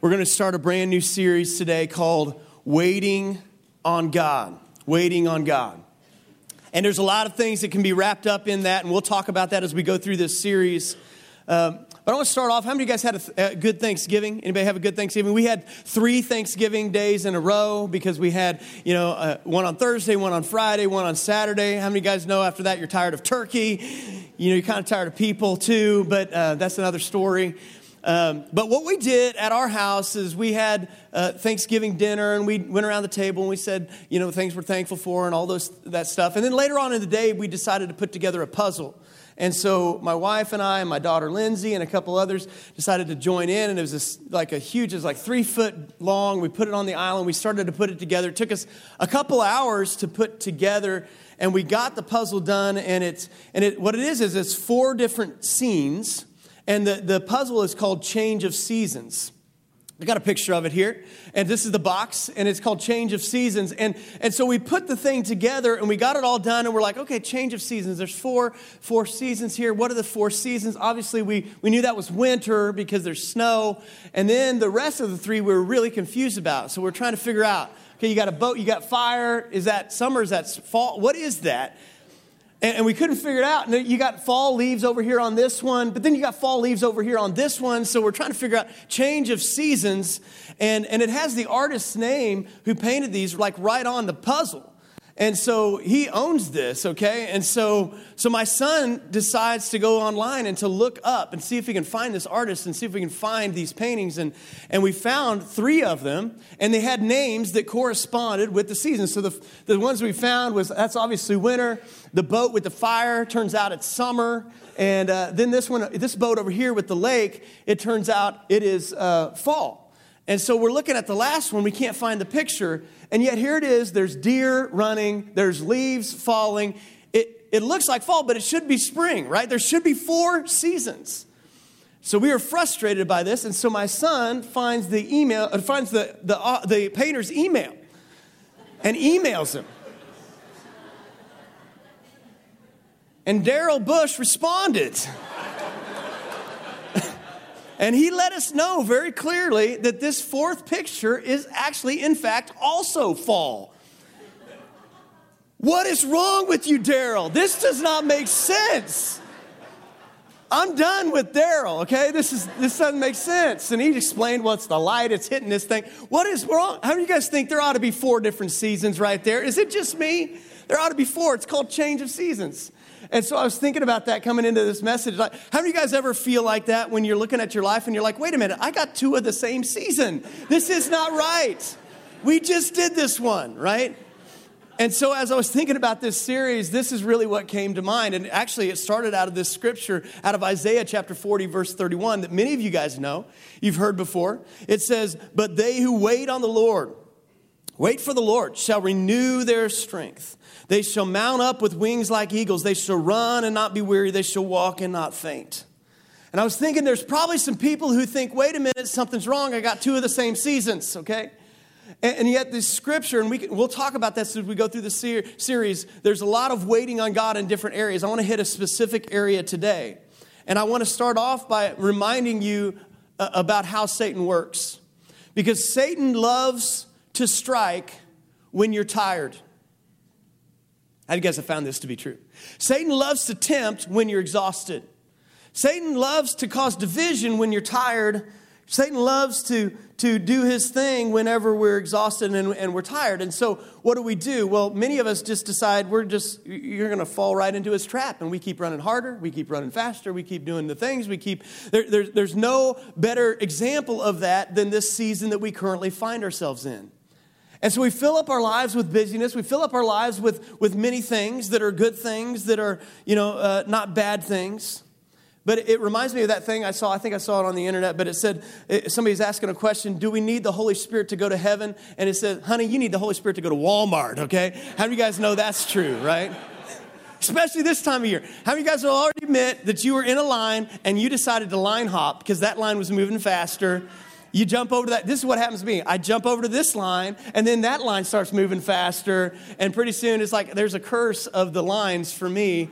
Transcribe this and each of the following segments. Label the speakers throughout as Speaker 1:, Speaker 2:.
Speaker 1: We're going to start a brand new series today called Waiting on God. Waiting on God. And there's a lot of things that can be wrapped up in that, and we'll talk about that as we go through this series. Um, but I want to start off. How many of you guys had a, th- a, good Thanksgiving? Anybody have a good Thanksgiving? We had three Thanksgiving days in a row because we had, you know, uh, one on Thursday, one on Friday, one on Saturday. How many of you guys know after that you're tired of turkey? You know, you're kind of tired of people too, but uh, that's another story. Um, but what we did at our house is we had uh, Thanksgiving dinner and we went around the table and we said, you know, things we're thankful for and all those that stuff. And then later on in the day, we decided to put together a puzzle. And so my wife and I and my daughter Lindsay and a couple others decided to join in. And it was this, like a huge, it was like three foot long. We put it on the island. We started to put it together. It took us a couple hours to put together. And we got the puzzle done. And it's, and it, what it is, is it's four different scenes and the, the puzzle is called Change of Seasons. I got a picture of it here. And this is the box, and it's called Change of Seasons. And, and so we put the thing together and we got it all done, and we're like, okay, change of seasons. There's four, four seasons here. What are the four seasons? Obviously, we, we knew that was winter because there's snow. And then the rest of the three we were really confused about. So we're trying to figure out okay, you got a boat, you got fire. Is that summer? Is that fall? What is that? And, we couldn't figure it out. And you got fall leaves over here on this one, but then you got fall leaves over here on this one. So we're trying to figure out change of seasons. And, and it has the artist's name who painted these like right on the puzzle. And so he owns this, okay? And so, so my son decides to go online and to look up and see if he can find this artist and see if we can find these paintings. And, and we found three of them, and they had names that corresponded with the season. So the, the ones we found was that's obviously winter. The boat with the fire turns out it's summer. And uh, then this one, this boat over here with the lake, it turns out it is uh, fall. And so we're looking at the last one, we can't find the picture. And yet here it is there's deer running, there's leaves falling. It, it looks like fall, but it should be spring, right? There should be four seasons. So we are frustrated by this, and so my son finds the email, uh, finds the, the, uh, the painter's email and emails him. And Darrell Bush responded. And he let us know very clearly that this fourth picture is actually, in fact, also fall. What is wrong with you, Darrell? This does not make sense. I'm done with Darrell, okay? This is this doesn't make sense. And he explained what's the light, it's hitting this thing. What is wrong? How do you guys think there ought to be four different seasons right there? Is it just me? There ought to be four. It's called change of seasons. And so I was thinking about that coming into this message. Like, how of you guys ever feel like that when you're looking at your life and you're like, wait a minute, I got two of the same season. This is not right. We just did this one, right? And so, as I was thinking about this series, this is really what came to mind. And actually, it started out of this scripture, out of Isaiah chapter 40, verse 31, that many of you guys know, you've heard before. It says, But they who wait on the Lord, wait for the Lord, shall renew their strength. They shall mount up with wings like eagles. They shall run and not be weary. They shall walk and not faint. And I was thinking there's probably some people who think, wait a minute, something's wrong. I got two of the same seasons, okay? And, yet, this scripture, and we can, we'll talk about this as we go through the ser- series, there's a lot of waiting on God in different areas. I want to hit a specific area today. And I want to start off by reminding you uh, about how Satan works. Because Satan loves to strike when you're tired. How do you guys have found this to be true? Satan loves to tempt when you're exhausted. Satan loves to cause division when you're tired. Satan loves to, to do his thing whenever we're exhausted and, and we're tired. And so, what do we do? Well, many of us just decide we're just, you're going to fall right into his trap. And we keep running harder, we keep running faster, we keep doing the things, we keep, there, there, there's no better example of that than this season that we currently find ourselves in. And so we fill up our lives with busyness. We fill up our lives with, with many things that are good things, that are, you know, uh, not bad things. But it reminds me of that thing I saw. I think I saw it on the internet, but it said somebody's asking a question Do we need the Holy Spirit to go to heaven? And it said, Honey, you need the Holy Spirit to go to Walmart, okay? How do you guys know that's true, right? Especially this time of year. How many of you guys will already admit that you were in a line and you decided to line hop because that line was moving faster you jump over to that. This is what happens to me. I jump over to this line, and then that line starts moving faster. And pretty soon it's like there's a curse of the lines for me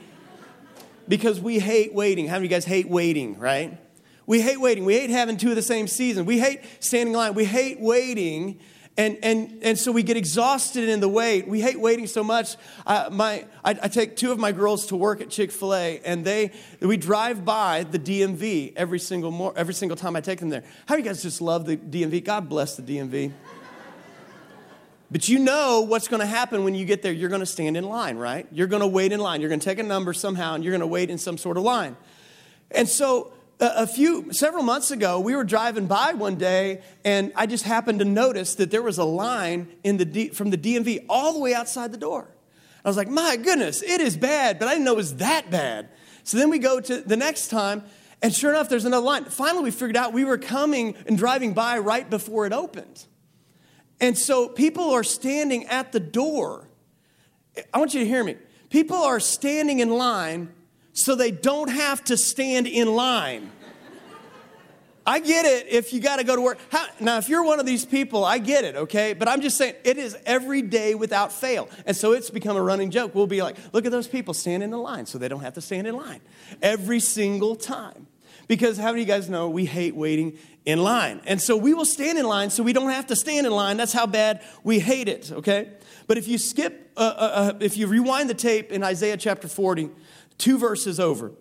Speaker 1: because we hate waiting. How many of you guys hate waiting, right? We hate waiting. We hate having two of the same season. We hate standing in line. We hate waiting. And, and, and so we get exhausted in the wait. We hate waiting so much. Uh, my, I, I, take two of my girls to work at Chick fil A, and they, we drive by the DMV every single, more, every single time I take them there. How you guys just love the DMV? God bless the DMV. But you know what's going to happen when you get there. You're going to stand in line, right? You're going to wait in line. You're going to take a number somehow, and you're going to wait in some sort of line. And so a few several months ago we were driving by one day and i just happened to notice that there was a line in the D, from the dmv all the way outside the door. I was like my goodness it is bad but i didn't know it was that bad. So then we go to the next time and sure enough there's another line. Finally we figured out we were coming and driving by right before it opened. And so people are standing at the door. I want you to hear me. People are standing in line so they don't have to stand in line. I get it if you got to go to work. How, now, if you're one of these people, I get it, okay? But I'm just saying, it is every day without fail. And so it's become a running joke. We'll be like, look at those people standing in line so they don't have to stand in line every single time. Because how of you guys know we hate waiting in line? And so we will stand in line so we don't have to stand in line. That's how bad we hate it, okay? But if you skip, uh, uh, uh if you rewind the tape in Isaiah chapter 40, two verses over.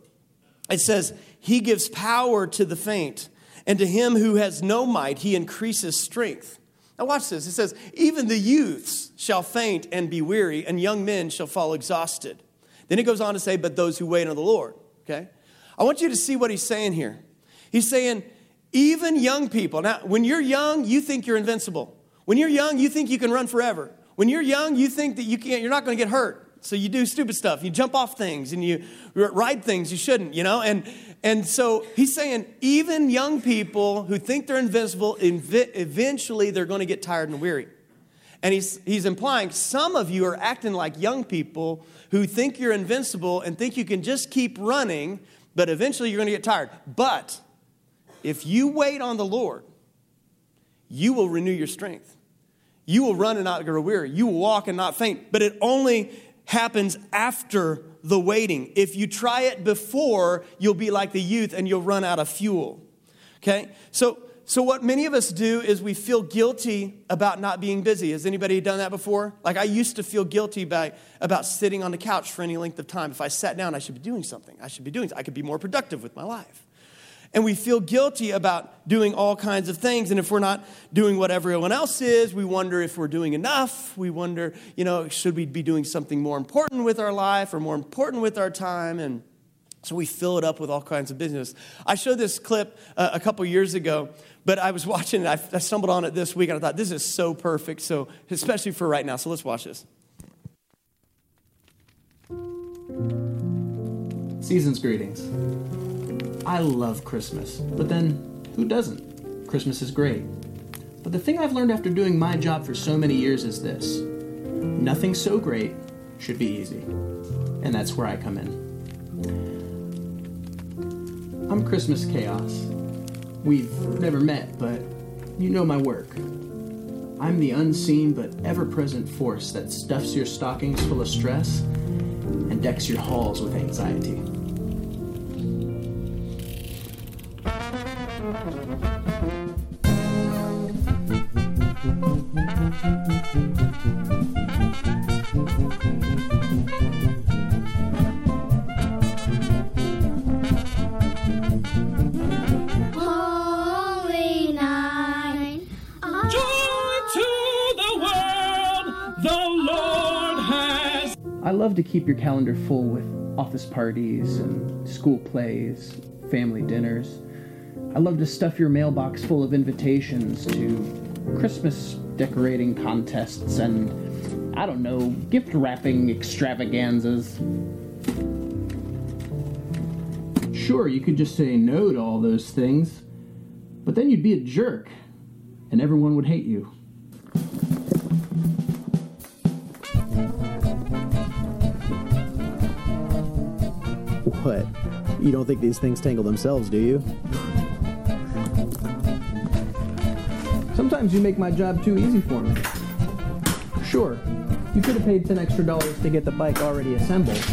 Speaker 1: It says, He gives power to the faint, and to him who has no might, He increases strength. Now, watch this. It says, Even the youths shall faint and be weary, and young men shall fall exhausted. Then it goes on to say, But those who wait on the Lord. Okay? I want you to see what he's saying here. He's saying, even young people. Now, when you're young, you think you're invincible. When you're young, you think you can run forever. When you're young, you think that you can't, you're not going to get hurt. So you do stupid stuff. You jump off things and you ride things you shouldn't, you know? And, and so he's saying even young people who think they're invincible, eventually they're going to get tired and weary. And he's, he's implying some of you are acting like young people who think you're invincible and think you can just keep running, but eventually you're going to get tired. But if you wait on the Lord, you will renew your strength. You will run and not grow weary. You will walk and not faint. But it only happens after the waiting. If you try it before, you'll be like the youth and you'll run out of fuel. Okay? So, so what many of us do is we feel guilty about not being busy. Has anybody done that before? Like I used to feel guilty by, about sitting on the couch for any length of time. If I sat down, I should be doing something. I should be doing I could be more productive with my life and we feel guilty about doing all kinds of things. And if we're not doing what everyone else is, we wonder if we're doing enough. We wonder, you know, should we be doing something more important with our life or more important with our time? And so we fill it up with all kinds of business. I showed this clip uh, a couple years ago, but I was watching it. I, I stumbled on it this week, and I thought this is so perfect. So especially for right now. So let's watch this.
Speaker 2: Season's greetings. I love Christmas, but then who doesn't? Christmas is great. But the thing I've learned after doing my job for so many years is this nothing so great should be easy. And that's where I come in. I'm Christmas Chaos. We've never met, but you know my work. I'm the unseen but ever present force that stuffs your stockings full of stress and decks your halls with anxiety. Keep your calendar full with office parties and school plays, family dinners. I love to stuff your mailbox full of invitations to Christmas decorating contests and, I don't know, gift wrapping extravaganzas. Sure, you could just say no to all those things, but then you'd be a jerk, and everyone would hate you.
Speaker 3: What? You don't think these things tangle themselves, do you?
Speaker 2: Sometimes you make my job too easy for me. Sure, you could have paid 10 extra dollars to get the bike already assembled.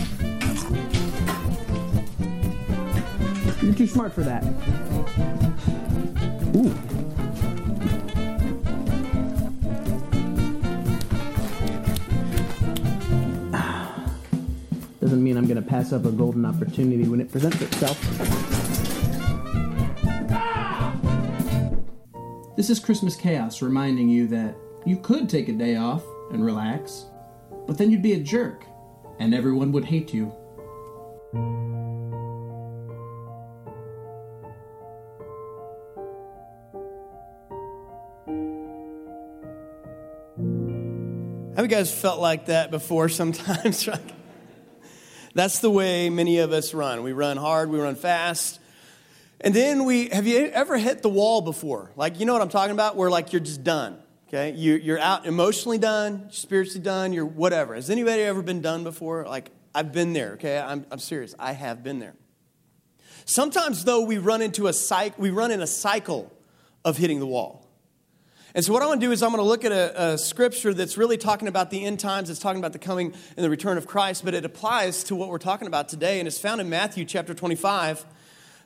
Speaker 2: You're too smart for that. Going to pass up a golden opportunity when it presents itself. This is Christmas Chaos reminding you that you could take a day off and relax, but then you'd be a jerk, and everyone would hate you.
Speaker 1: Have you guys felt like that before sometimes? That's the way many of us run. We run hard, we run fast. And then we have you ever hit the wall before? Like, you know what I'm talking about? Where like you're just done. Okay? You, you're out emotionally done, spiritually done, you're whatever. Has anybody ever been done before? Like, I've been there, okay? I'm, I'm serious. I have been there. Sometimes, though, we run into a cycle, we run in a cycle of hitting the wall. And so, what I want to do is, I'm going to look at a, a, scripture that's really talking about the end times. It's talking about the coming and the return of Christ, but it applies to what we're talking about today. And it's found in Matthew chapter 25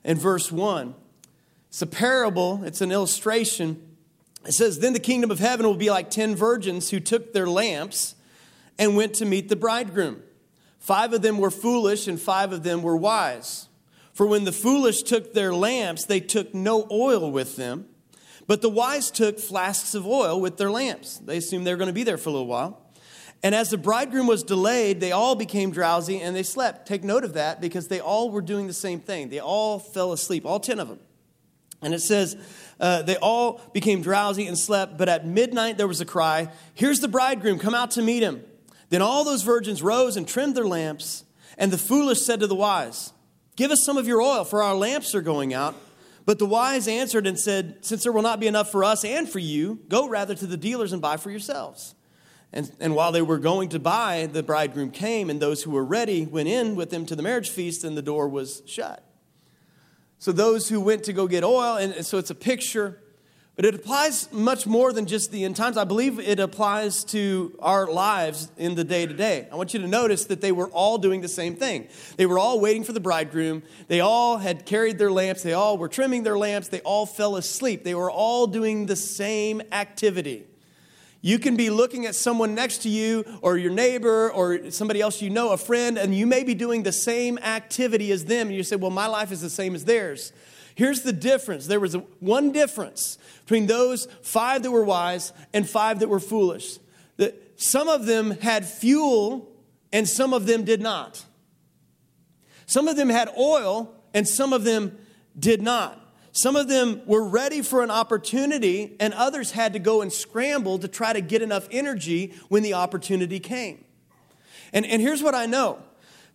Speaker 1: and verse 1. It's a parable, it's an illustration. It says, Then the kingdom of heaven will be like ten virgins who took their lamps and went to meet the bridegroom. Five of them were foolish, and five of them were wise. For when the foolish took their lamps, they took no oil with them. But the wise took flasks of oil with their lamps. They assumed they were going to be there for a little while. And as the bridegroom was delayed, they all became drowsy and they slept. Take note of that because they all were doing the same thing. They all fell asleep, all 10 of them. And it says, uh, they all became drowsy and slept, but at midnight there was a cry, Here's the bridegroom, come out to meet him. Then all those virgins rose and trimmed their lamps. And the foolish said to the wise, Give us some of your oil, for our lamps are going out. But the wise answered and said, Since there will not be enough for us and for you, go rather to the dealers and buy for yourselves. And, and while they were going to buy, the bridegroom came, and those who were ready went in with him to the marriage feast, and the door was shut. So those who went to go get oil, and so it's a picture but it applies much more than just the end times. I believe it applies to our lives in the day to day. I want you to notice that they were all doing the same thing. They were all waiting for the bridegroom. They all had carried their lamps. They all were trimming their lamps. They all fell asleep. They were all doing the same activity. You can be looking at someone next to you or your neighbor or somebody else you know, a friend, and you may be doing the same activity as them. And you say, Well, my life is the same as theirs. Here's the difference there was one difference between those five that were wise and five that were foolish. That some of them had fuel and some of them did not. Some of them had oil and some of them did not. Some of them were ready for an opportunity, and others had to go and scramble to try to get enough energy when the opportunity came. And, and here's what I know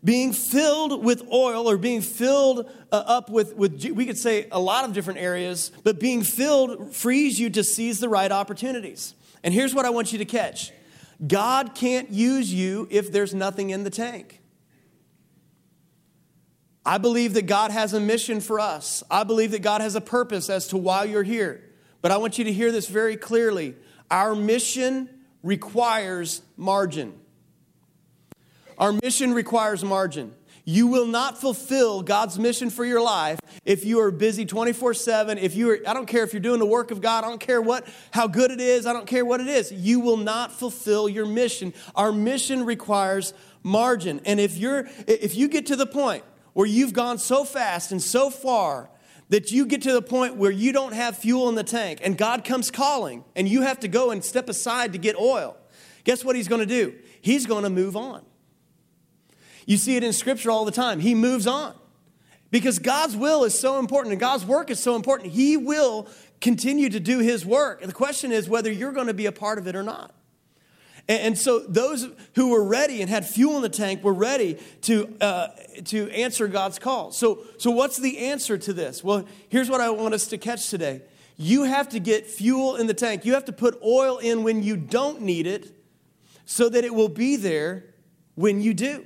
Speaker 1: being filled with oil or being filled uh, up with, with, we could say a lot of different areas, but being filled frees you to seize the right opportunities. And here's what I want you to catch God can't use you if there's nothing in the tank. I believe that God has a mission for us. I believe that God has a purpose as to why you're here. But I want you to hear this very clearly. Our mission requires margin. Our mission requires margin. You will not fulfill God's mission for your life if you are busy 24 7. If you are, I don't care if you're doing the work of God, I don't care what, how good it is, I don't care what it is. You will not fulfill your mission. Our mission requires margin. And if you're, if you get to the point where you've gone so fast and so far that you get to the point where you don't have fuel in the tank and God comes calling and you have to go and step aside to get oil, guess what He's going to do? He's going to move on. You see it in Scripture all the time. He moves on. Because God's will is so important and God's work is so important, He will continue to do His work. And the question is whether you're going to be a part of it or not. And, so those who were ready and had fuel in the tank were ready to, uh, to answer God's call. So, so, what's the answer to this? Well, here's what I want us to catch today. You have to get fuel in the tank. You have to put oil in when you don't need it so that it will be there when you do.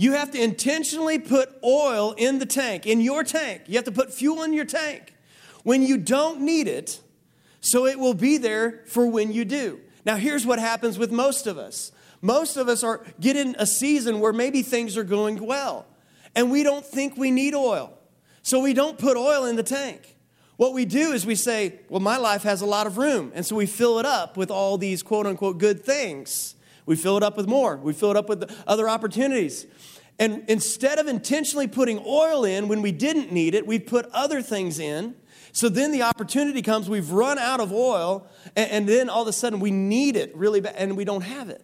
Speaker 1: You have to intentionally put oil in the tank, in your tank. You have to put fuel in your tank when you don't need it, so it will be there for when you do. Now, here's what happens with most of us most of us are get in a season where maybe things are going well, and we don't think we need oil. So we don't put oil in the tank. What we do is we say, well, my life has a lot of room. And so we fill it up with all these quote unquote good things. We fill it up with more. We fill it up with other opportunities. And instead of intentionally putting oil in when we didn't need it, we put other things in. So then the opportunity comes, we've run out of oil, and, and then all of a sudden we need it really bad, and we don't have it.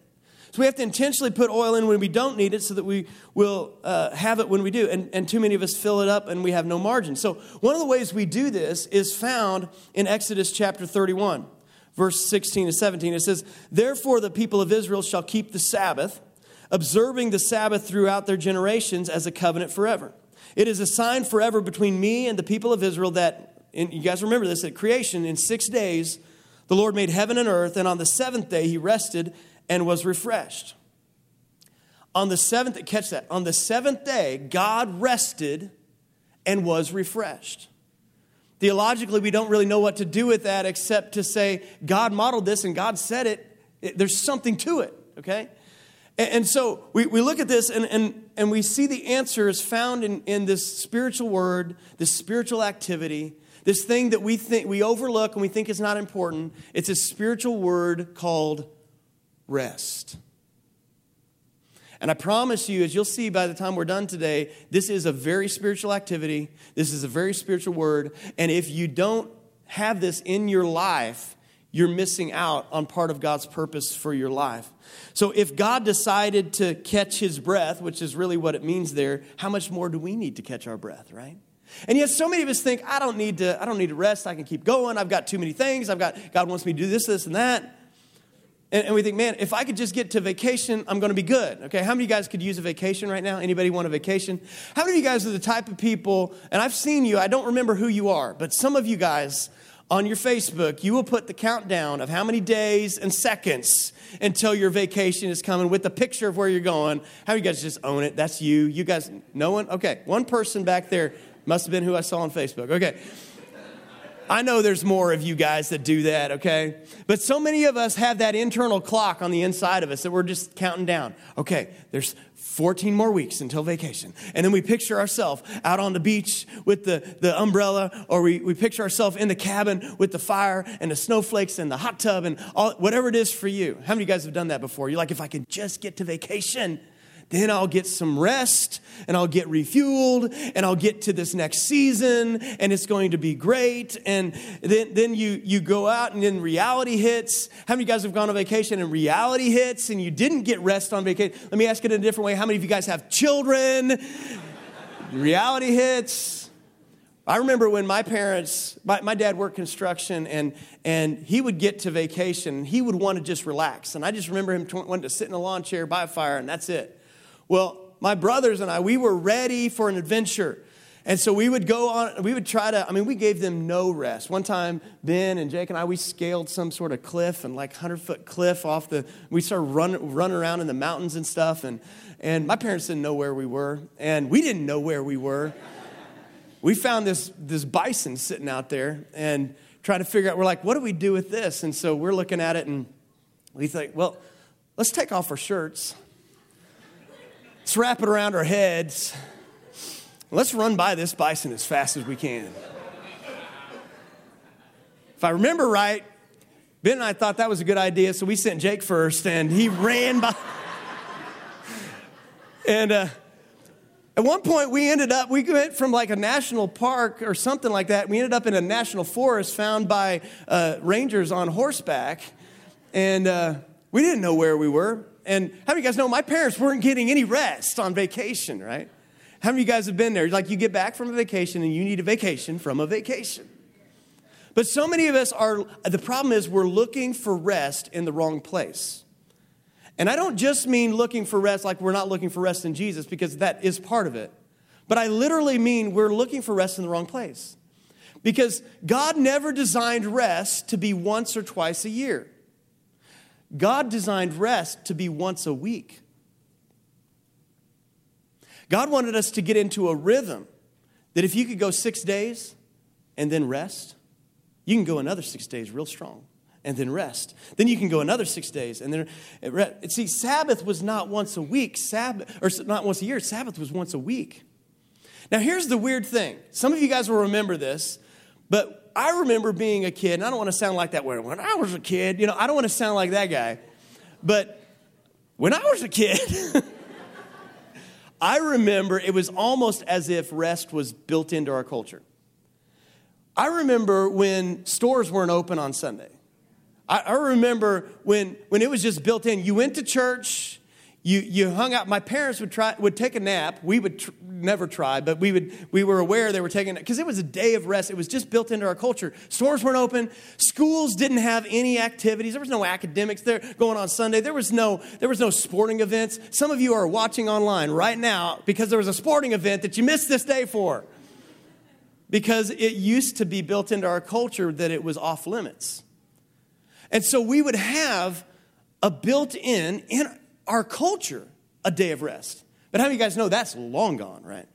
Speaker 1: So we have to intentionally put oil in when we don't need it so that we will uh, have it when we do. And, and too many of us fill it up and we have no margin. So one of the ways we do this is found in Exodus chapter 31, verse 16 to 17. It says, Therefore the people of Israel shall keep the Sabbath, observing the Sabbath throughout their generations as a covenant forever. It is a sign forever between me and the people of Israel that, and you guys remember this, at creation, in six days, the Lord made heaven and earth, and on the seventh day he rested and was refreshed. On the seventh, catch that, on the seventh day, God rested and was refreshed. Theologically, we don't really know what to do with that except to say God modeled this and God said it. There's something to it, okay? And, so we, we look at this and, and, and we see the answer is found in, in this spiritual word, this spiritual activity, this thing that we think we overlook and we think is not important. It's a spiritual word called rest. And I promise you, as you'll see by the time we're done today, this is a very spiritual activity. This is a very spiritual word. And if you don't have this in your life, you're missing out on part of God's purpose for your life. So if God decided to catch his breath, which is really what it means there, how much more do we need to catch our breath, right? And yet so many of us think, I don't need to, I don't need to rest, I can keep going, I've got too many things, I've got God wants me to do this, this, and that. And, and we think, man, if I could just get to vacation, I'm going to be good. Okay, how many of you guys could use a vacation right now? Anybody want a vacation? How many of you guys are the type of people, and I've seen you, I don't remember who you are, but some of you guys on your Facebook, you will put the countdown of how many days and seconds until your vacation is coming with the picture of where you're going. How you guys just own it? That's you. You guys, no one? Okay, one person back there must have been who I saw on Facebook. Okay. I know there's more of you guys that do that, okay? But so many of us have that internal clock on the inside of us that we're just counting down. Okay, there's 14 more weeks until vacation. And then we picture ourselves out on the beach with the, the umbrella, or we, we picture ourselves in the cabin with the fire and the snowflakes and the hot tub and all, whatever it is for you. How many of you guys have done that before? You're like, if I could just get to vacation, then I'll get some rest and I'll get refueled and I'll get to this next season and it's going to be great. And then, then you, you go out and then reality hits. How many of you guys have gone on vacation and reality hits and you didn't get rest on vacation? Let me ask it in a different way. How many of you guys have children? reality hits. I remember when my parents, my, my, dad worked construction and, and he would get to vacation. He would want to just relax. And I just remember him wanting to sit in a lawn chair by a fire and that's it. Well, my brothers and I, we were ready for an adventure. And so we would go on, we would try to, I mean, we gave them no rest. One time, Ben and Jake and I, we scaled some sort of cliff and like 100 foot cliff off the, we started running, running around in the mountains and stuff. And, and my parents didn't know where we were, and we didn't know where we were. we found this, this bison sitting out there and trying to figure out, we're like, what do we do with this? And so we're looking at it and we think, well, let's take off our shirts Let's wrap it around our heads. Let's run by this bison as fast as we can. If I remember right, Ben and I thought that was a good idea, so we sent Jake first, and he ran by. and uh, at one point, we ended up, we went from like a national park or something like that. We ended up in a national forest found by uh, rangers on horseback. And uh, we didn't know where we were. And how many of you guys know my parents weren't getting any rest on vacation, right? How many of you guys have been there? Like you get back from a vacation and you need a vacation from a vacation. But so many of us are, the problem is we're looking for rest in the wrong place. And I don't just mean looking for rest like we're not looking for rest in Jesus, because that is part of it. But I literally mean we're looking for rest in the wrong place. Because God never designed rest to be once or twice a year. God designed rest to be once a week. God wanted us to get into a rhythm that if you could go six days and then rest, you can go another six days real strong and then rest. Then you can go another six days and then rest. See, Sabbath was not once a week, Sabbath, or not once a year, Sabbath was once a week. Now, here's the weird thing. Some of you guys will remember this, but I remember being a kid, and I don't want to sound like that when I was a kid. You know, I don't want to sound like that guy. But when I was a kid, I remember it was almost as if rest was built into our culture. I remember when stores weren't open on Sunday. I, I remember when, when it was just built in. You went to church, you, you hung out. My parents would try would take a nap. We would tr- never try, but we would we were aware they were taking it because it was a day of rest. It was just built into our culture. Stores weren't open. Schools didn't have any activities. There was no academics there going on Sunday. There was no there was no sporting events. Some of you are watching online right now because there was a sporting event that you missed this day for. Because it used to be built into our culture that it was off limits. And so we would have a built in, in our culture, a day of rest. But how many of you guys know that's long gone, right?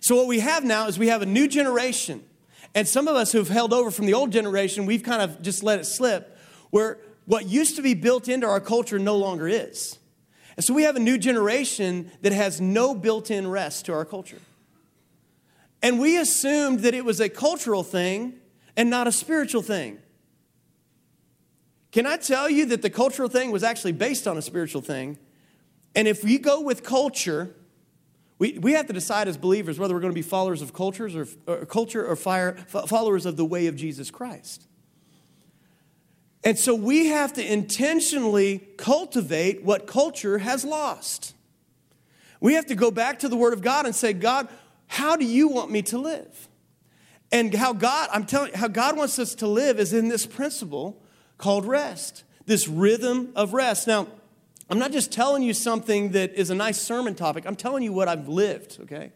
Speaker 1: So what we have now is we have a new generation. And some of us who've held over from the old generation, we've kind of just let it slip, where what used to be built into our culture no longer is. And so we have a new generation that has no built in rest to our culture. And we assumed that it was a cultural thing and not a spiritual thing. Can I tell you that the cultural thing was actually based on a spiritual thing? And if we go with culture, we, we have to decide as believers whether we're going to be followers of cultures or, or culture or fire, followers of the way of Jesus Christ. And so we have to intentionally cultivate what culture has lost. We have to go back to the Word of God and say, God, how do you want me to live? And how God, I'm telling how God wants us to live is in this principle called rest, this rhythm of rest. Now, I'm not just telling you something that is a nice sermon topic, I'm telling you what I've lived, okay?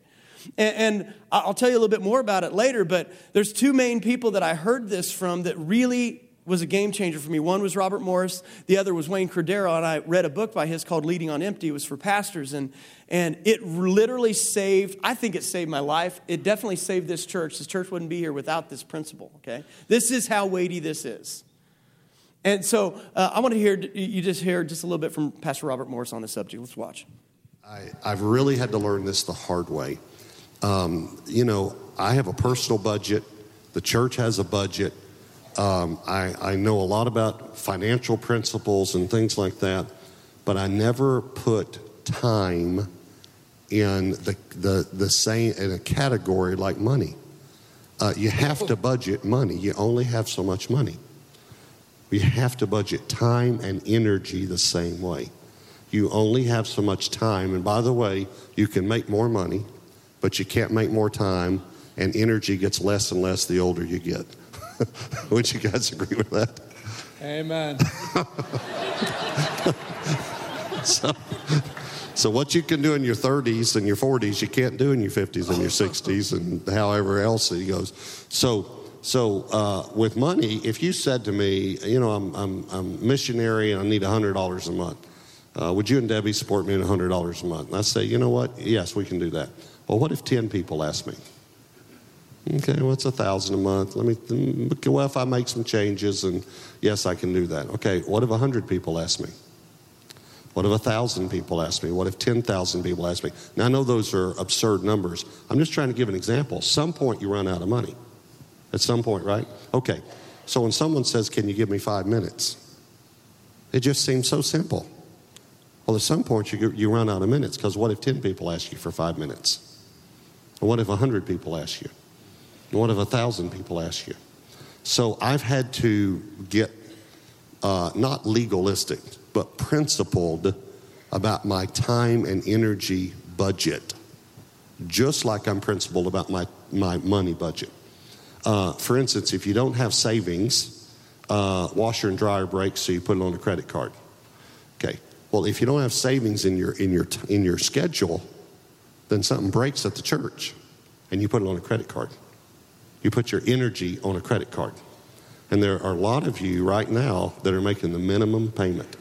Speaker 1: And, I'll tell you a little bit more about it later, but there's two main people that I heard this from that really was a game changer for me. One was Robert Morris, the other was Wayne Cordeiro, and I read a book by his called Leading on Empty. It was for pastors, and, and it literally saved, I think it saved my life. It definitely saved this church. This church wouldn't be here without this principle, okay? This is how weighty this is. And so uh, I want to hear you just hear just a little bit from Pastor Robert Morris on this subject. Let's watch.
Speaker 4: I, have really had to learn this the hard way. Um, you know, I have a personal budget. The church has a budget. Um, I, I know a lot about financial principles and things like that, but I never put time in the, the, the same in a category like money. Uh, you have to budget money. You only have so much money. We have to budget time and energy the same way. You only have so much time. And by the way, you can make more money, but you can't make more time, and energy gets less and less the older you get. Would you guys agree with that?
Speaker 5: Amen.
Speaker 4: so, so, what you can do in your 30s and your 40s, you can't do in your 50s and your 60s, and however else it goes. So, so uh, with money, if you said to me, you know, I'm, I'm, I'm missionary and I need $100 a month, uh, would you and Debbie support me in $100 a month? And I say, you know what? Yes, we can do that. Well, what if 10 people ask me? Okay, what's well, a thousand a month? Let me. Well, if I make some changes, and yes, I can do that. Okay, what if a hundred people ask me? What if a thousand people ask me? What if ten thousand people ask me? Now I know those are absurd numbers. I'm just trying to give an example. Some point you run out of money at some point, right? Okay. So when someone says, Can you give me five minutes? It just seems so simple. Well, at some point, you, you run out of minutes because what if 10 people ask you for five minutes? Or what if 100 people ask you? And what if 1,000 people ask you? So I've had to get uh, not legalistic, but principled about my time and energy budget, just like I'm principled about my, my money budget. Uh, for instance, if you don't have savings, uh, washer and dryer breaks, so you put it on a credit card. Okay. Well, if you don't have savings in your in your in your schedule, then something breaks at the church, and you put it on a credit card. You put your energy on a credit card, and there are a lot of you right now that are making the minimum payment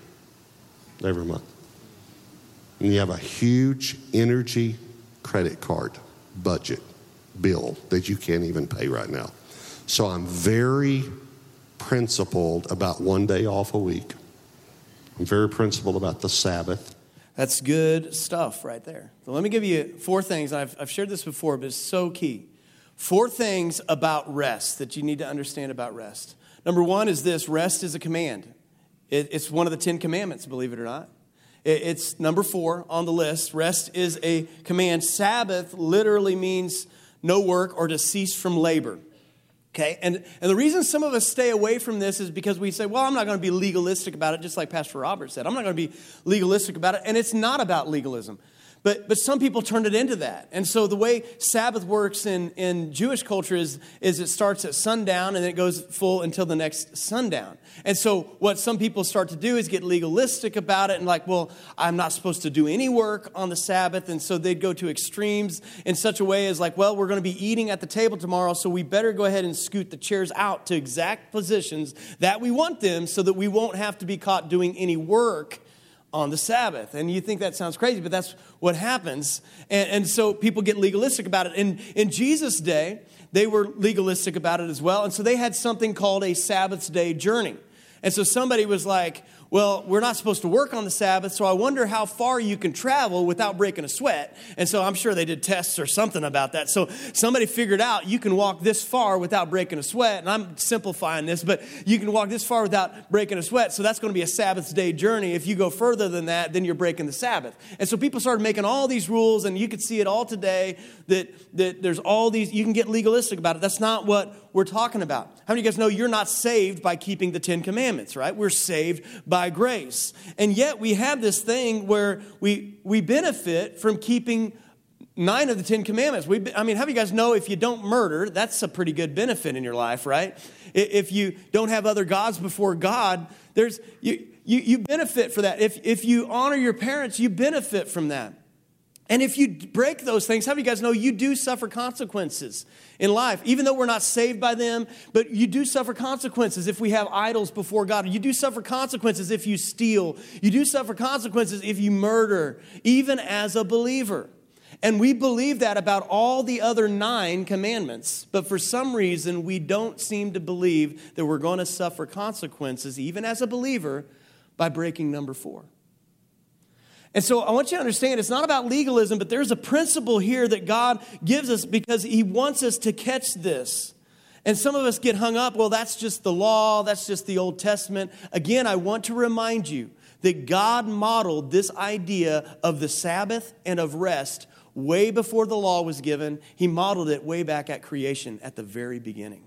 Speaker 4: every month, and you have a huge energy credit card budget bill that you can't even pay right now. So I'm very principled about one day off a week. I'm very principled about the Sabbath.
Speaker 1: That's good stuff right there. So let me give you four things. I've, I've shared this before, but it's so key. Four things about rest that you need to understand about rest. Number one is this rest is a command. It, it's one of the Ten Commandments, believe it or not. It, it's number four on the list. Rest is a command. Sabbath literally means no work or to cease from labor. Okay, and, and the reason some of us stay away from this is because we say, well, I'm not going to be legalistic about it, just like Pastor Robert said. I'm not going to be legalistic about it. And it's not about legalism. But, but some people turned it into that. And so the way Sabbath works in, in Jewish culture is, is it starts at sundown and it goes full until the next sundown. And so what some people start to do is get legalistic about it and like, well, I'm not supposed to do any work on the Sabbath. And so they'd go to extremes in such a way as like, well, we're going to be eating at the table tomorrow, so we better go ahead and scoot the chairs out to exact positions that we want them so that we won't have to be caught doing any work on the Sabbath. And you think that sounds crazy, but that's what happens. And, and so people get legalistic about it. And in Jesus' day, they were legalistic about it as well. And so they had something called a Sabbath day journey. And so somebody was like, well, we're not supposed to work on the Sabbath, so I wonder how far you can travel without breaking a sweat. And so I'm sure they did tests or something about that. So somebody figured out you can walk this far without breaking a sweat. And I'm simplifying this, but you can walk this far without breaking a sweat. So that's going to be a Sabbath day journey. If you go further than that, then you're breaking the Sabbath. And so people started making all these rules, and you could see it all today that, that there's all these, you can get legalistic about it. That's not what we're talking about. How many of you guys know you're not saved by keeping the Ten Commandments, right? We're saved by grace. And yet we have this thing where we, we benefit from keeping nine of the Ten Commandments. We, I mean, how many of you guys know if you don't murder, that's a pretty good benefit in your life, right? If you don't have other gods before God, there's, you, you, you benefit for that. If, if you honor your parents, you benefit from that. And if you break those things, how of you guys know you do suffer consequences in life? Even though we're not saved by them, but you do suffer consequences if we have idols before God. You do suffer consequences if you steal. You do suffer consequences if you murder, even as a believer. And we believe that about all the other nine commandments. But for some reason, we don't seem to believe that we're going to suffer consequences, even as a believer, by breaking number four. And so I want you to understand it's not about legalism, but there's a principle here that God gives us because He wants us to catch this. And some of us get hung up, well, that's just the law, that's just the Old Testament. Again, I want to remind you that God modeled this idea of the Sabbath and of rest way before the law was given. He modeled it way back at creation at the very beginning.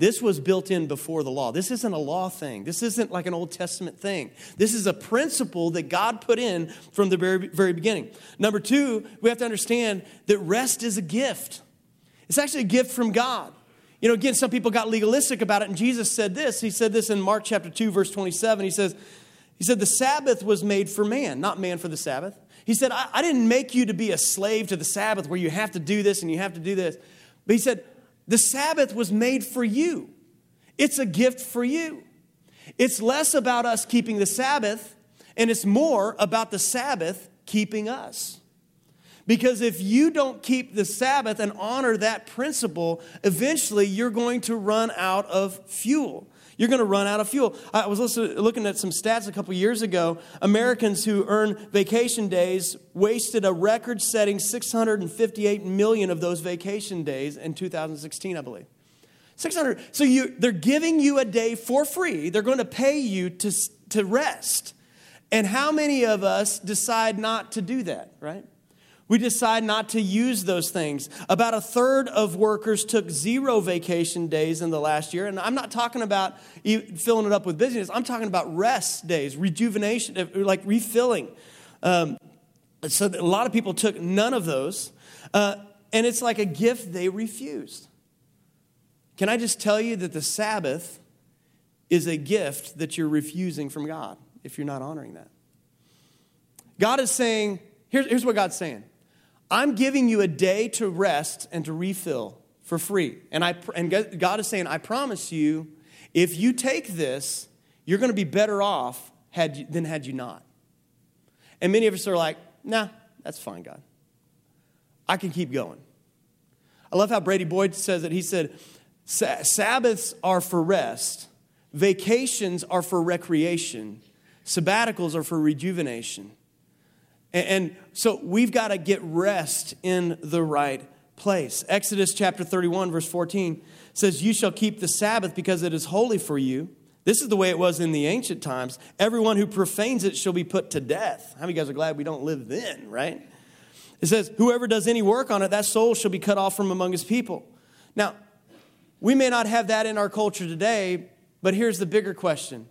Speaker 1: This was built in before the law. This isn't a law thing. This isn't like an Old Testament thing. This is a principle that God put in from the very, very beginning. Number two, we have to understand that rest is a gift. It's actually a gift from God. You know, again, some people got legalistic about it, and Jesus said this. He said this in Mark chapter 2, verse 27. He says, He said, The Sabbath was made for man, not man for the Sabbath. He said, I, I didn't make you to be a slave to the Sabbath where you have to do this and you have to do this. But he said, the Sabbath was made for you, it's a gift for you. It's less about us keeping the Sabbath, and it's more about the Sabbath keeping us. Because if you don't keep the Sabbath and honor that principle, eventually you're going to run out of fuel you're going to run out of fuel. I was looking at some stats a couple years ago. Americans who earn vacation days wasted a record setting 658 million of those vacation days in 2016, I believe. 600. So you, they're giving you a day for free. They're going to pay you to, to rest. And how many of us decide not to do that, right? We decide not to use those things. About a third of workers took zero vacation days in the last year. And I'm not talking about filling it up with business, I'm talking about rest days, rejuvenation, uh, like refilling. Um, so a lot of people took none of those. Uh, and it's like a gift they refused. Can I just tell you that the Sabbath is a gift that you're refusing from God if you're not honoring that? God is saying, here's, here's what God's saying I'm giving you a day to rest and to refill for free. And, I, and God is saying, I promise you, if you take this, you're going to be better off had you, than had you not. And many of us are like, nah, that's fine, God. I can keep going. I love how Brady Boyd says it. He said, Sabbaths are for rest, vacations are for recreation, sabbaticals are for rejuvenation. And, so we've got to get rest in the right place. Exodus chapter 31, verse 14 says, You shall keep the Sabbath because it is holy for you. This is the way it was in the ancient times. Everyone who profanes it shall be put to death. How many guys are glad we don't live then, right? It says, Whoever does any work on it, that soul shall be cut off from among his people. Now, we may not have that in our culture today, but here's the bigger question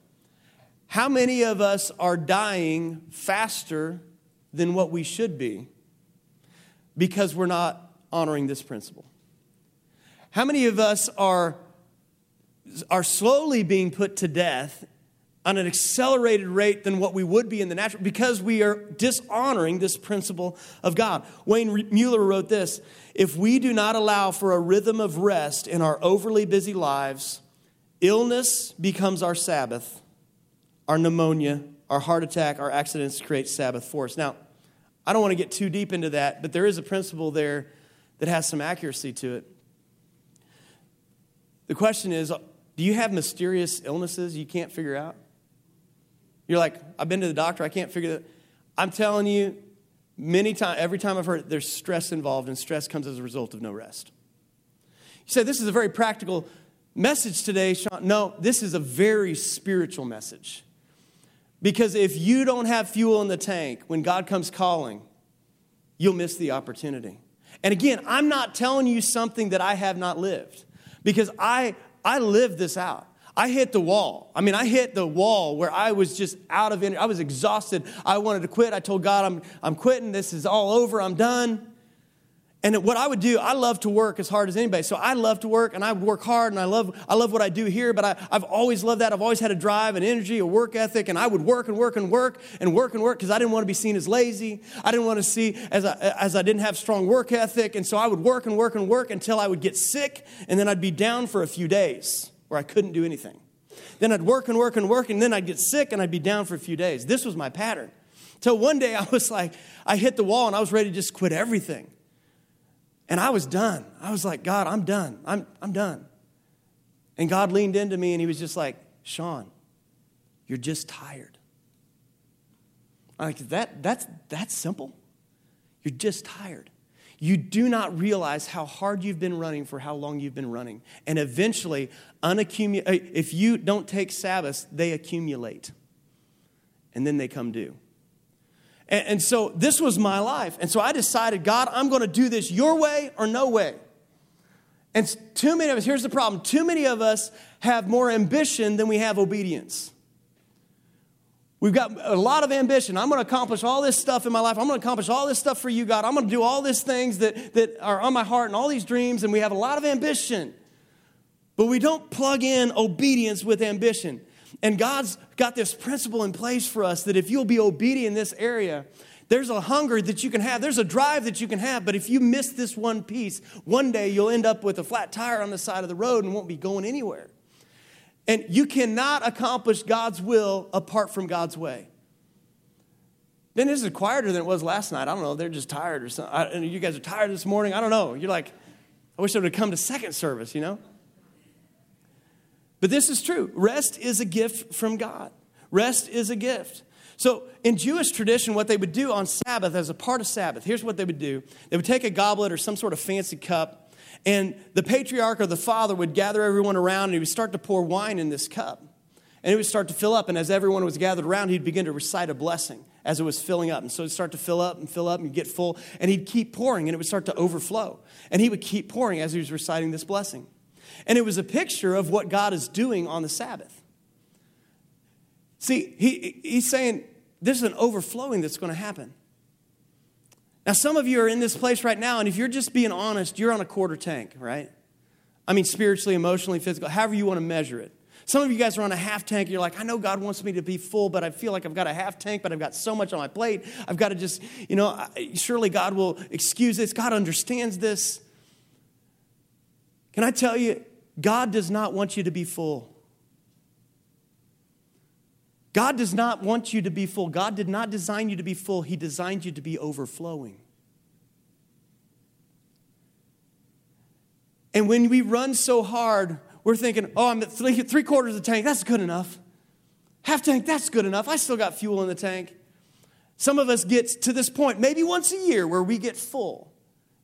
Speaker 1: How many of us are dying faster than what we should be because we're not honoring this principle? How many of us are, are slowly being put to death on an accelerated rate than what we would be in the natural because we are dishonoring this principle of God. Wayne Mueller wrote this If we do not allow for a rhythm of rest in our overly busy lives, illness becomes our Sabbath, our pneumonia, our heart attack, our accidents create Sabbath for us. Now, I don't want to get too deep into that, but there is a principle there that has some accuracy to it. The question is do you have mysterious illnesses you can't figure out? You're like, I've been to the doctor, I can't figure that. I'm telling you, many times, every time I've heard it, there's stress involved, and stress comes as a result of no rest. You say, This is a very practical message today, Sean. No, this is a very spiritual message. Because if you don't have fuel in the tank when God comes calling, you'll miss the opportunity. And again, I'm not telling you something that I have not lived because I, I lived this out. I hit the wall. I mean, I hit the wall where I was just out of energy. I was exhausted. I wanted to quit. I told God, I'm, I'm quitting. This is all over. I'm done. And what I would do, I love to work as hard as anybody. So I love to work and I work hard and I love, I love what I do here, but I, I've always loved that. I've always had a drive, an energy, a work ethic, and I would work and work and work and work and work because I didn't want to be seen as lazy. I didn't want to see as I, as I didn't have strong work ethic. And so I would work and work and work until I would get sick and then I'd be down for a few days where I couldn't do anything. Then I'd work and work and work, and then I'd get sick and I'd be down for a few days. This was my pattern. Till one day I was like, I hit the wall and I was ready to just quit everything. And I was done. I was like, God, I'm done. I'm, I'm done. And God leaned into me and he was just like, Sean, you're just tired. I'm like, that, that's, that's simple. You're just tired you do not realize how hard you've been running for how long you've been running. And eventually, unaccumulate, uh, if you don't take Sabbaths, they accumulate. And then they come due. And, and so this was my life. And so I decided, God, I'm going to do this your way or no way. And too many of us, here's the problem too many of us have more ambition than we have obedience. We've got a lot of ambition. I'm going to accomplish all this stuff in my life. I'm going to accomplish all this stuff for you, God. I'm going to do all these things that, that are on my heart and all these dreams, and we have a lot of ambition. But we don't plug in obedience with ambition. And God's got this principle in place for us that if you'll be obedient in this area, there's a hunger that you can have, there's a drive that you can have, but if you miss this one piece, one day you'll end up with a flat tire on the side of the road and won't be going anywhere. And you cannot accomplish God's will apart from God's way. Then this is quieter than it was last night. I don't know. They're just tired or something. I, you guys are tired this morning. I don't know. You're like, I wish I would have come to second service, you know? But this is true. Rest is a gift from God. Rest is a gift. So, in Jewish tradition, what they would do on Sabbath, as a part of Sabbath, here's what they would do they would take a goblet or some sort of fancy cup, and the patriarch or the father would gather everyone around and he would start to pour wine in this cup. And it would start to fill up. And as everyone was gathered around, he'd begin to recite a blessing as it was filling up. And so it'd start to fill up and fill up and get full. And he'd keep pouring and it would start to overflow. And he would keep pouring as he was reciting this blessing. And it was a picture of what God is doing on the Sabbath. See, he, he's saying there's an overflowing that's going to happen. Now, some of you are in this place right now, and if you're just being honest, you're on a quarter tank, right? I mean, spiritually, emotionally, physically, however you want to measure it. Some of you guys are on a half tank. You're like, I know God wants me to be full, but I feel like I've got a half tank, but I've got so much on my plate. I've got to just, you know, surely God will excuse this. God understands this. Can I tell you, God does not want you to be full. God does not want you to be full. God did not design you to be full, He designed you to be overflowing. And when we run so hard, we're thinking, oh, I'm at three, three quarters of the tank, that's good enough. Half tank, that's good enough. I still got fuel in the tank. Some of us get to this point, maybe once a year, where we get full.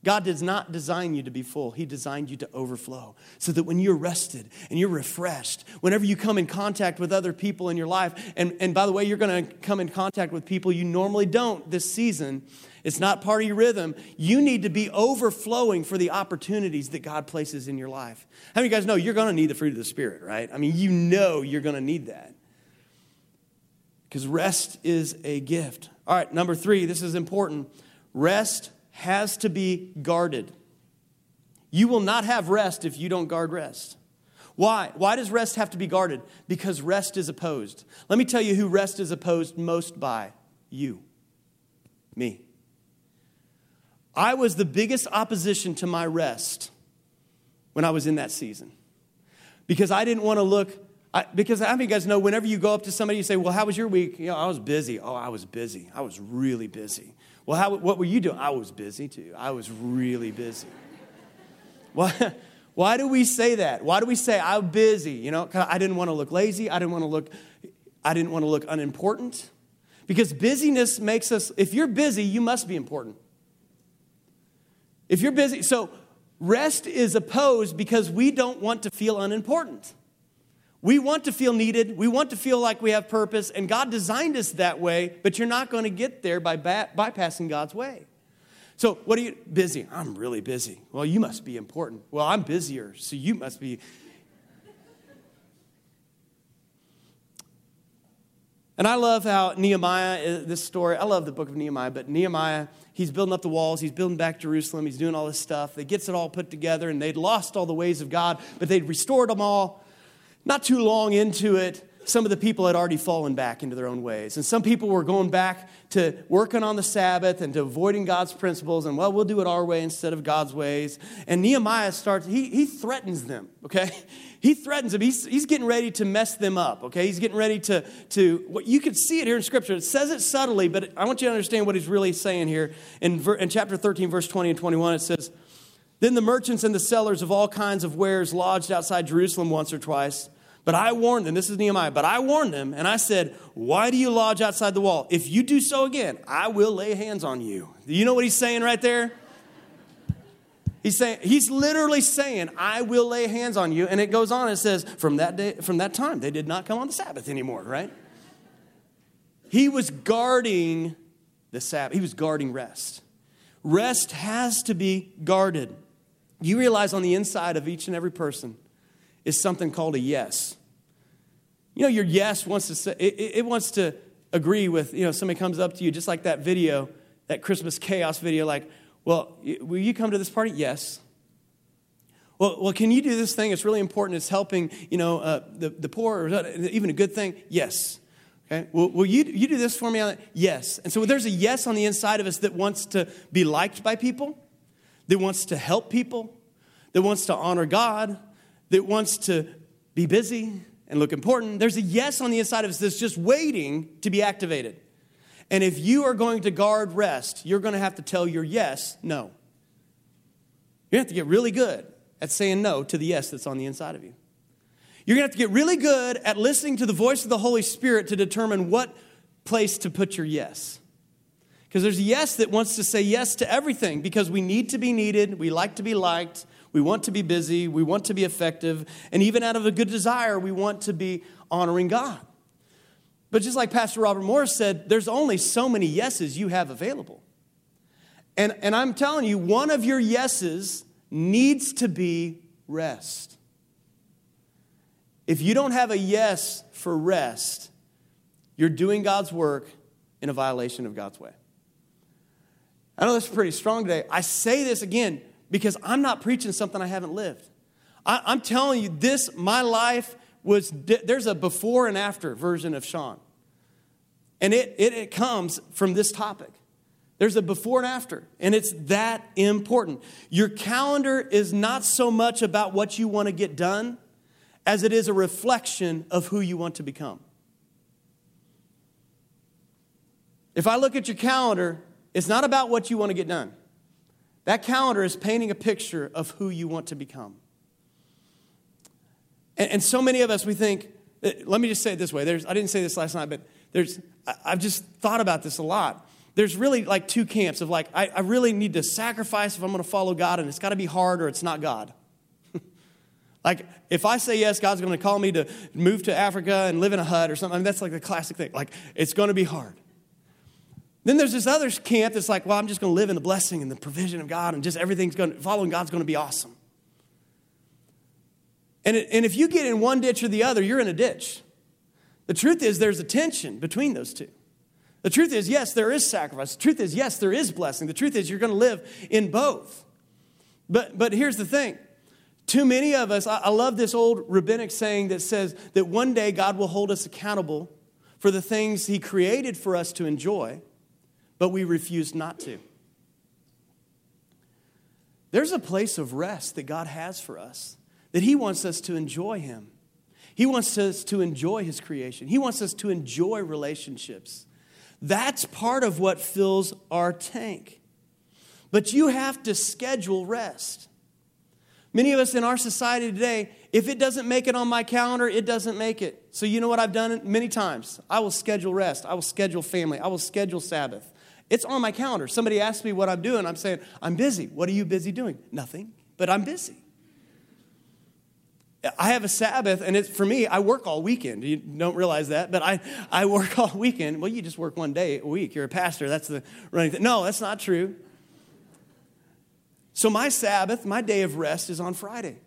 Speaker 1: God does not design you to be full. He designed you to overflow so that when you're rested and you're refreshed, whenever you come in contact with other people in your life, and, and by the way, you're going to come in contact with people you normally don't this season, it's not part of your rhythm. You need to be overflowing for the opportunities that God places in your life. How many of you guys know you're going to need the fruit of the Spirit, right? I mean, you know you're going to need that because rest is a gift. All right, number three, this is important. Rest has to be guarded. You will not have rest if you don't guard rest. Why? Why does rest have to be guarded? Because rest is opposed. Let me tell you who rest is opposed most by you, me. I was the biggest opposition to my rest when I was in that season because I didn't want to look I, because how many you guys know whenever you go up to somebody, you say, Well, how was your week? You know, I was busy. Oh, I was busy. I was really busy. Well, how, what were you doing? I was busy too. I was really busy. Why, why do we say that? Why do we say, I'm busy? You know, I didn't want to look lazy. I didn't want to look, I didn't want to look unimportant. Because busyness makes us, if you're busy, you must be important. If you're busy, so rest is opposed because we don't want to feel unimportant. We want to feel needed. We want to feel like we have purpose, and God designed us that way, but you're not going to get there by ba- bypassing God's way. So, what are you busy? I'm really busy. Well, you must be important. Well, I'm busier, so you must be. And I love how Nehemiah, uh, this story, I love the book of Nehemiah, but Nehemiah, he's building up the walls, he's building back Jerusalem, he's doing all this stuff. They gets it all put together, and they'd lost all the ways of God, but they'd restored them all. Not too long into it, some of the people had already fallen back into their own ways. And some people were going back to working on the Sabbath and to avoiding God's principles, and well, we'll do it our way instead of God's ways. And Nehemiah starts, he, he threatens them, okay? He threatens them. He's, he's getting ready to mess them up, okay? He's getting ready to, to you can see it here in Scripture. It says it subtly, but I want you to understand what he's really saying here. In, in chapter 13, verse 20 and 21, it says, Then the merchants and the sellers of all kinds of wares lodged outside Jerusalem once or twice but I warned them, this is Nehemiah, but I warned them and I said, Why do you lodge outside the wall? If you do so again, I will lay hands on you. You know what he's saying right there? He's saying, he's literally saying, I will lay hands on you. And it goes on, it says, from that day, from that time, they did not come on the Sabbath anymore, right? He was guarding the Sabbath, he was guarding rest. Rest has to be guarded. You realize on the inside of each and every person, is something called a yes. You know, your yes wants to say, it, it wants to agree with, you know, somebody comes up to you, just like that video, that Christmas chaos video, like, well, will you come to this party? Yes. Well, well, can you do this thing? It's really important. It's helping, you know, uh, the, the poor, or even a good thing. Yes. Okay. Well, will you, you do this for me? Yes. And so there's a yes on the inside of us that wants to be liked by people, that wants to help people, that wants to honor God, that wants to be busy and look important. There's a yes on the inside of us that's just waiting to be activated. And if you are going to guard rest, you're going to have to tell your yes no. You have to get really good at saying no to the yes that's on the inside of you. You're going to have to get really good at listening to the voice of the Holy Spirit to determine what place to put your yes. Because there's a yes that wants to say yes to everything because we need to be needed, we like to be liked, we want to be busy, we want to be effective, and even out of a good desire, we want to be honoring God. But just like Pastor Robert Morris said, there's only so many yeses you have available. And, and I'm telling you, one of your yeses needs to be rest. If you don't have a yes for rest, you're doing God's work in a violation of God's way. I know this is pretty strong today. I say this again because I'm not preaching something I haven't lived. I, am telling you, this, my life was, there's a before and after version of Sean. And it, it, it comes from this topic. There's a before and after, and it's that important. Your calendar is not so much about what you want to get done as it is a reflection of who you want to become. If I look at your calendar, it's not about what you want to get done. That calendar is painting a picture of who you want to become. And, and so many of us, we think, uh, let me just say it this way. There's, I didn't say this last night, but there's, I've just thought about this a lot. There's really like two camps of like, I, I really need to sacrifice if I'm going to follow God, and it's got to be hard or it's not God. like, if I say yes, God's going to call me to move to Africa and live in a hut or something. I mean, that's like the classic thing. Like, it's going to be hard. Then there's this other camp that's like, well, I'm just going to live in the blessing and the provision of God, and just everything's going to, following God's going to be awesome. And, it, and if you get in one ditch or the other, you're in a ditch. The truth is, there's a tension between those two. The truth is, yes, there is sacrifice. The truth is, yes, there is blessing. The truth is, you're going to live in both. But, but here's the thing too many of us, I, I love this old rabbinic saying that says that one day God will hold us accountable for the things He created for us to enjoy, but we refuse not to. There's a place of rest that God has for us, that He wants us to enjoy Him. He wants us to enjoy His creation, He wants us to enjoy relationships. That's part of what fills our tank. But you have to schedule rest. Many of us in our society today, if it doesn't make it on my calendar, it doesn't make it. So, you know what I've done many times? I will schedule rest, I will schedule family, I will schedule Sabbath. It's on my calendar. Somebody asks me what I'm doing, I'm saying, I'm busy. What are you busy doing? Nothing, but I'm busy. I have a Sabbath, and it's for me, I work all weekend. You don't realize that, but I, I work all weekend. Well, you just work one day a week. You're a pastor. That's the running thing. No, that's not true. So, my Sabbath, my day of rest is on Friday.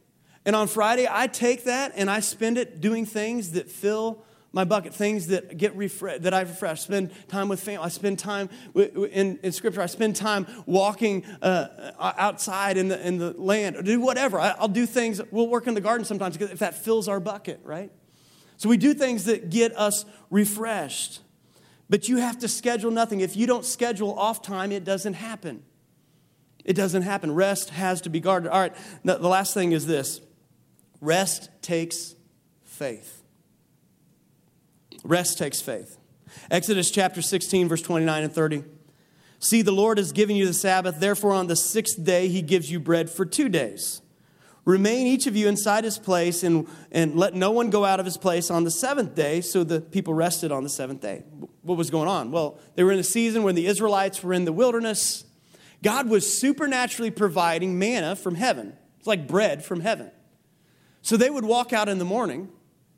Speaker 1: And on Friday, I take that and I spend it doing things that fill my bucket, things that get refreshed, that I refresh. Spend time with family. I spend time in, in Scripture. I spend time walking uh, outside in the, in the land. Or do whatever. I, will do things. We'll work in the garden sometimes if that fills our bucket, right? So we do things that get us refreshed. But you have to schedule nothing. If you don't schedule off time, it doesn't happen. It doesn't happen. Rest has to be guarded. All right, the last thing is this rest takes faith. Rest takes faith. Exodus chapter 16, verse 29 and 30. See, the Lord has given you the Sabbath, therefore, on the sixth day, he gives you bread for two days. Remain each of you inside his place, and, and let no one go out of his place on the seventh day. So the people rested on the seventh day. What was going on? Well, they were in a season when the Israelites were in the wilderness. God was supernaturally providing manna from heaven. It's like bread from heaven. So they would walk out in the morning.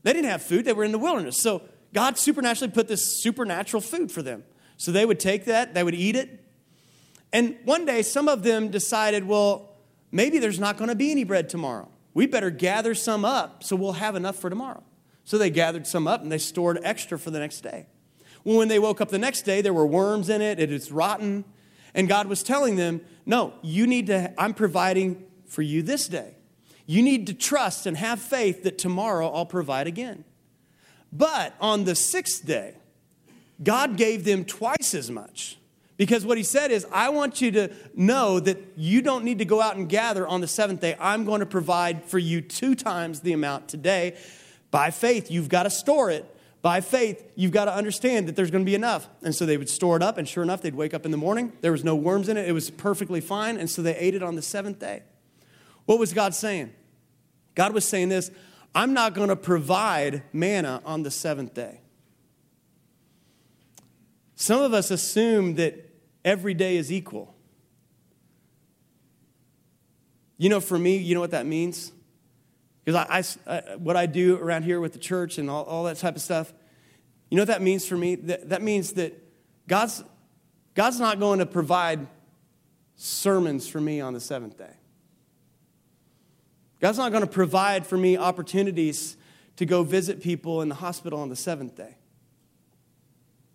Speaker 1: They didn't have food, they were in the wilderness. So God supernaturally put this supernatural food for them. So they would take that, they would eat it. And one day, some of them decided, well, maybe there's not going to be any bread tomorrow. We better gather some up so we'll have enough for tomorrow. So they gathered some up and they stored extra for the next day. Well, when they woke up the next day, there were worms in it, it is rotten. And God was telling them, no, you need to, I'm providing for you this day. You need to trust and have faith that tomorrow I'll provide again. But on the sixth day, God gave them twice as much. Because what he said is, I want you to know that you don't need to go out and gather on the seventh day. I'm going to provide for you two times the amount today. By faith, you've got to store it. By faith, you've got to understand that there's going to be enough. And so they would store it up, and sure enough, they'd wake up in the morning. There was no worms in it, it was perfectly fine. And so they ate it on the seventh day. What was God saying? God was saying this I'm not going to provide manna on the seventh day. Some of us assume that every day is equal. You know, for me, you know what that means? Because I, I, what I do around here with the church and all, all that type of stuff, you know what that means for me? That, that means that God's, God's not going to provide sermons for me on the seventh day. God's not going to provide for me opportunities to go visit people in the hospital on the seventh day.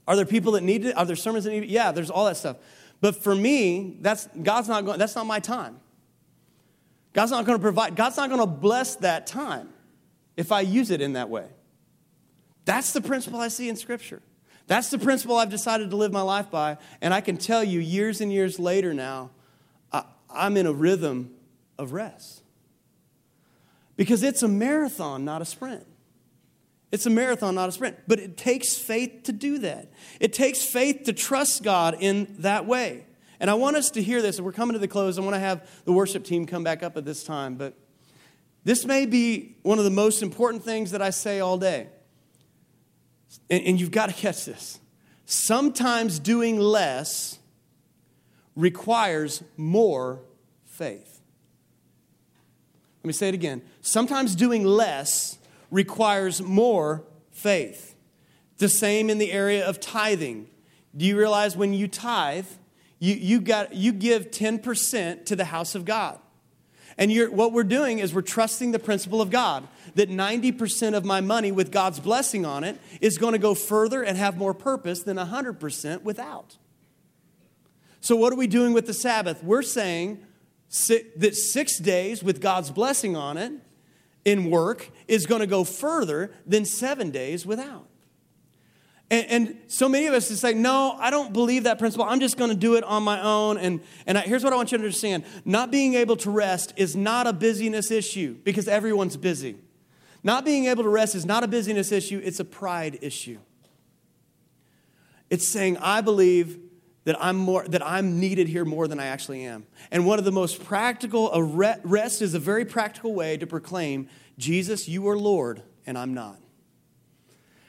Speaker 1: Are there people that need it? Are there sermons that need it? Yeah, there's all that stuff. But for me, that's God's not going, that's not my time. God's not going to provide, God's not going to bless that time if I use it in that way. That's the principle I see in Scripture. That's the principle I've decided to live my life by. And I can tell you, years and years later now, I'm in a rhythm of rest. Because it's a marathon, not a sprint. It's a marathon, not a sprint. But it takes faith to do that. It takes faith to trust God in that way. And I want us to hear this. We're coming to the close. I want to have the worship team come back up at this time. But this may be one of the most important things that I say all day. and, and you've got to catch this. Sometimes doing less requires more faith. Let me say it again. Sometimes doing less requires more faith. The same in the area of tithing. Do you realize when you tithe, you, you, got, you give 10% to the house of God? And what we're doing is we're trusting the principle of God that 90% of my money with God's blessing on it is going to go further and have more purpose than 100% without. So, what are we doing with the Sabbath? We're saying that six days with God's blessing on it in work is going to go further than seven days without. And, and, so many of us is say, no, I don't believe that principle. I'm just going to do it on my own. And, and I, here's what I want you to understand not being able to rest is not a busyness issue because everyone's busy. Not being able to rest is not a busyness issue, it's a pride issue. It's saying, I believe that I'm, more, that I'm needed here more than I actually am. And one of the most practical, rest is a very practical way to proclaim, Jesus, you are Lord, and I'm not.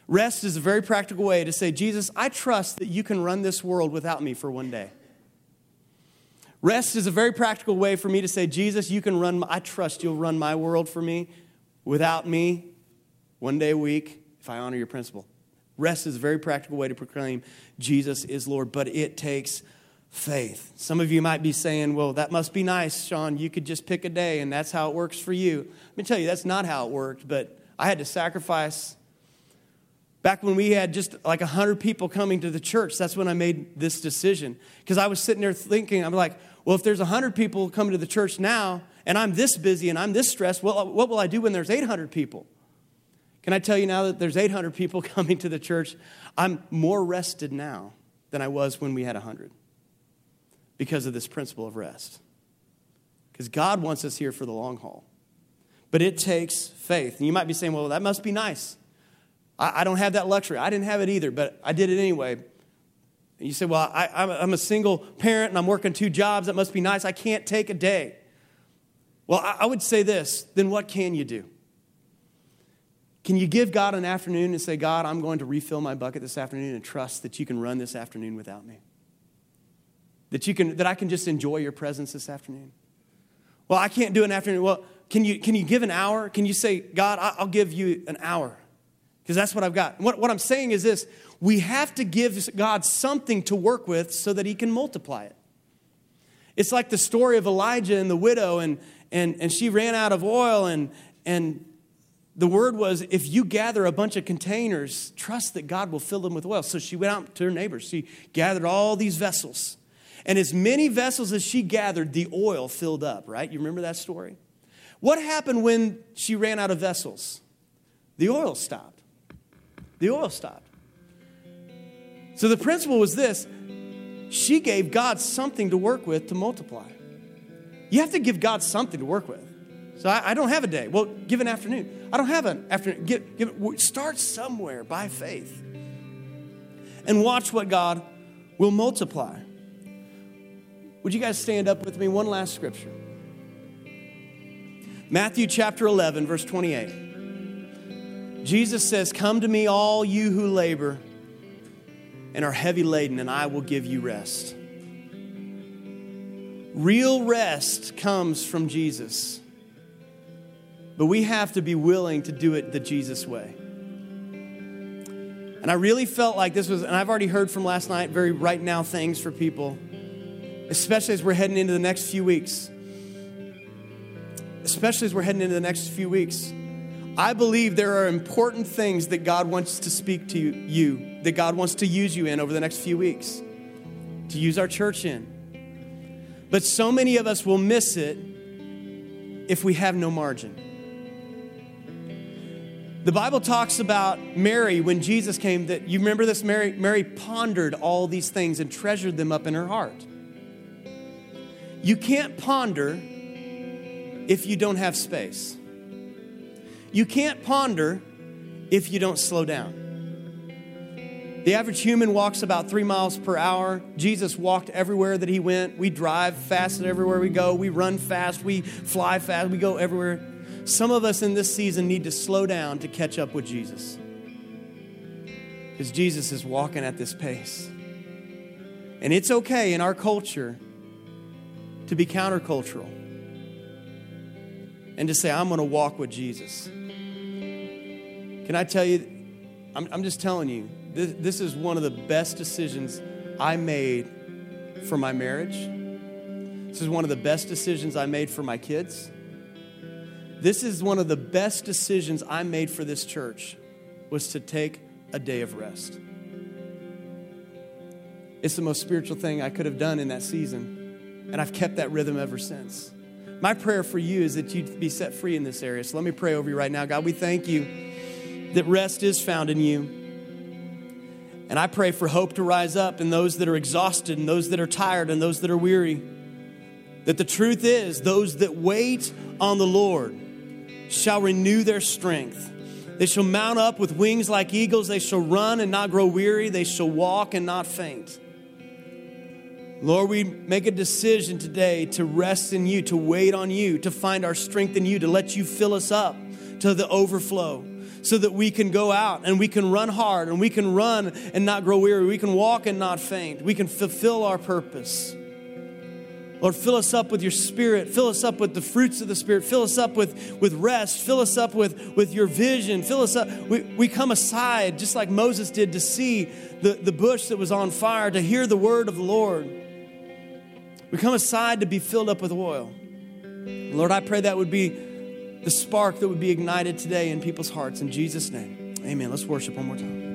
Speaker 1: Rest is a very practical way to say, Jesus, I trust that you can run this world without me for one day. Rest is a very practical way for me to say, Jesus, you can run, I trust you'll run my world for me without me one day a week if I honor your principle. Rest is a very practical way to proclaim Jesus is Lord, but it takes faith. Some of you might be saying, well, that must be nice, Sean. You could just pick a day and that's how it works for you. Let me tell you, that's not how it worked, but I had to sacrifice Back when we had just like 100 people coming to the church, that's when I made this decision. Because I was sitting there thinking, I'm like, well, if there's 100 people coming to the church now, and I'm this busy and I'm this stressed, well, what will I do when there's 800 people? Can I tell you now that there's 800 people coming to the church? I'm more rested now than I was when we had 100 because of this principle of rest. Because God wants us here for the long haul. But it takes faith. And you might be saying, well, that must be nice. I, I don't have that luxury. I didn't have it either, but I did it anyway. And you say, Well, I, I'm a single parent and I'm working two jobs. That must be nice. I can't take a day. Well, I, I would say this then what can you do? Can you give God an afternoon and say, God, I'm going to refill my bucket this afternoon and trust that you can run this afternoon without me? That, you can, that I can just enjoy your presence this afternoon? Well, I can't do an afternoon. Well, can you, can you give an hour? Can you say, God, I'll give you an hour? because that's what I've got. What, what I'm saying is this we have to give God something to work with so that He can multiply it. It's like the story of Elijah and the widow, and, and, and she ran out of oil, and, and the word was if you gather a bunch of containers, trust that God will fill them with oil. So she went out to her neighbors. She gathered all these vessels. And as many vessels as she gathered, the oil filled up, right? You remember that story? What happened when she ran out of vessels? The oil stopped the oil stopped. So the principle was this she gave God something to work with to multiply. You have to give God something to work with. So I, I don't have a day. Well, give an afternoon. I don't have an afternoon. Give, give, start somewhere by faith and watch what God will multiply. Would you guys stand up with me? One last scripture Matthew chapter 11, verse 28. Jesus says, Come to me, all you who labor and are heavy laden, and I will give you rest. Real rest comes from Jesus. But we have to be willing to do it the Jesus way. And I really felt like this was, and I've already heard from last night, very right now things for people, especially as we're heading into the next few weeks. Especially as we're heading into the next few weeks. I believe there are important things that God wants to speak to you, that God wants to use you in over the next few weeks, to use our church in. But so many of us will miss it if we have no margin. The Bible talks about Mary when Jesus came that you remember this Mary Mary pondered all these things and treasured them up in her heart. You can't ponder if you don't have space. You can't ponder if you don't slow down. The average human walks about three miles per hour. Jesus walked everywhere that he went. We drive fast everywhere we go. We run fast. We fly fast. We go everywhere. Some of us in this season need to slow down to catch up with Jesus. Because Jesus is walking at this pace. And it's okay in our culture to be countercultural and to say, I'm going to walk with Jesus. Can I tell you, I'm, I'm just telling you, this, this is one of the best decisions I made for my marriage. This is one of the best decisions I made for my kids. This is one of the best decisions I made for this church was to take a day of rest. It's the most spiritual thing I could have done in that season, and I've kept that rhythm ever since. My prayer for you is that you'd be set free in this area. So let me pray over you right now. God, we thank you that rest is found in you. And I pray for hope to rise up in those that are exhausted and those that are tired and those that are weary. That the truth is, those that wait on the Lord shall renew their strength. They shall mount up with wings like eagles. They shall run and not grow weary. They shall walk and not faint. Lord, we make a decision today to rest in you, to wait on you, to find our strength in you, to let you fill us up to the overflow so that we can go out and we can run hard and we can run and not grow weary. We can walk and not faint. We can fulfill our purpose. Lord, fill us up with your spirit. Fill us up with the fruits of the spirit. Fill us up with, with rest. Fill us up with, with your vision. Fill us up. We, we come aside, just like Moses did, to see the, the bush that was on fire, to hear the word of the Lord. We come aside to be filled up with oil. Lord, I pray that would be the spark that would be ignited today in people's hearts. In Jesus' name, amen. Let's worship one more time.